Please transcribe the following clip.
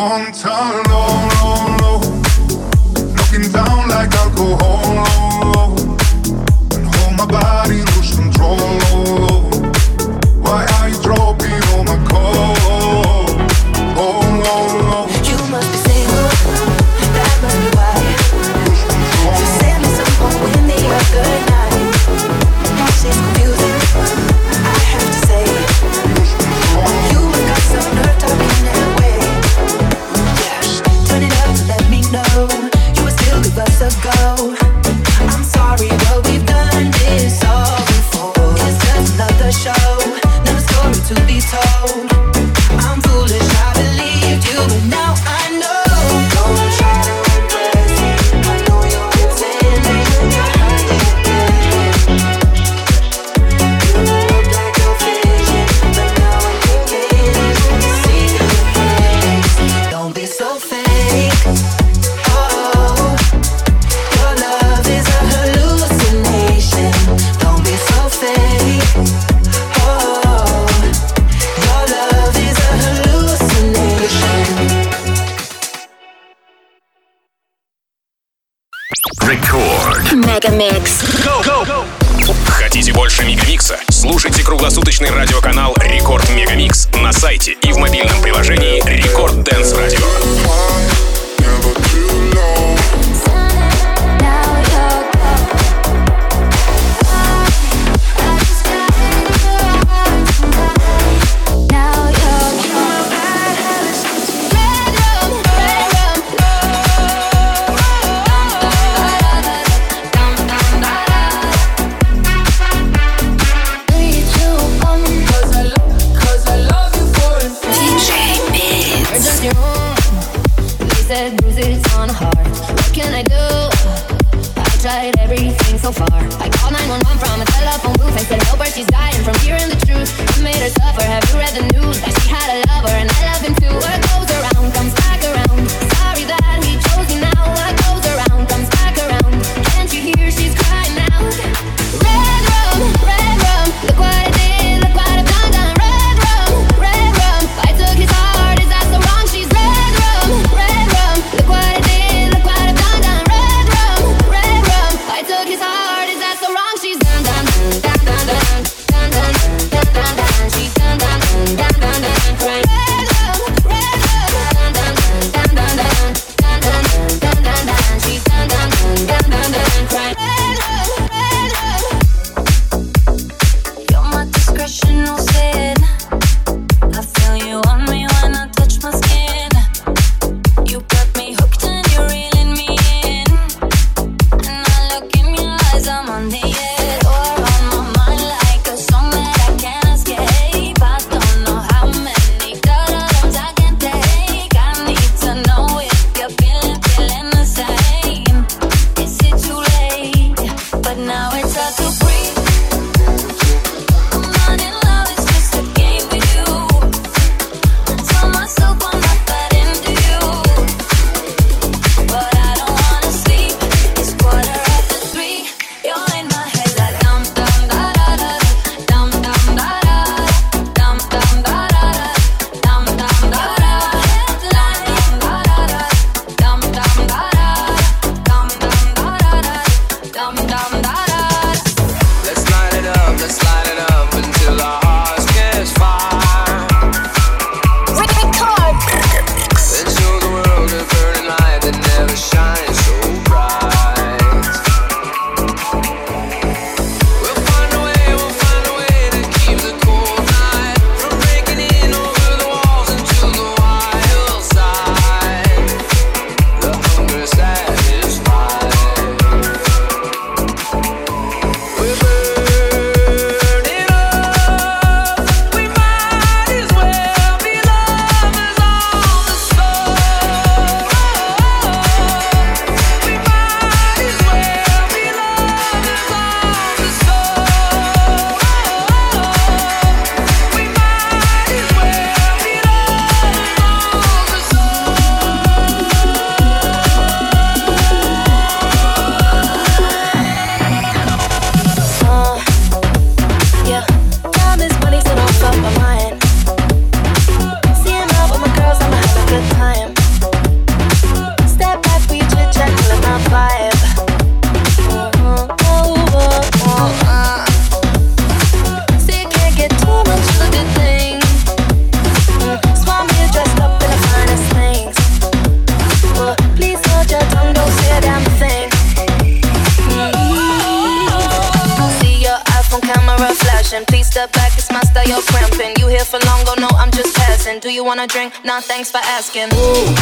want on the thanks for asking. Ooh,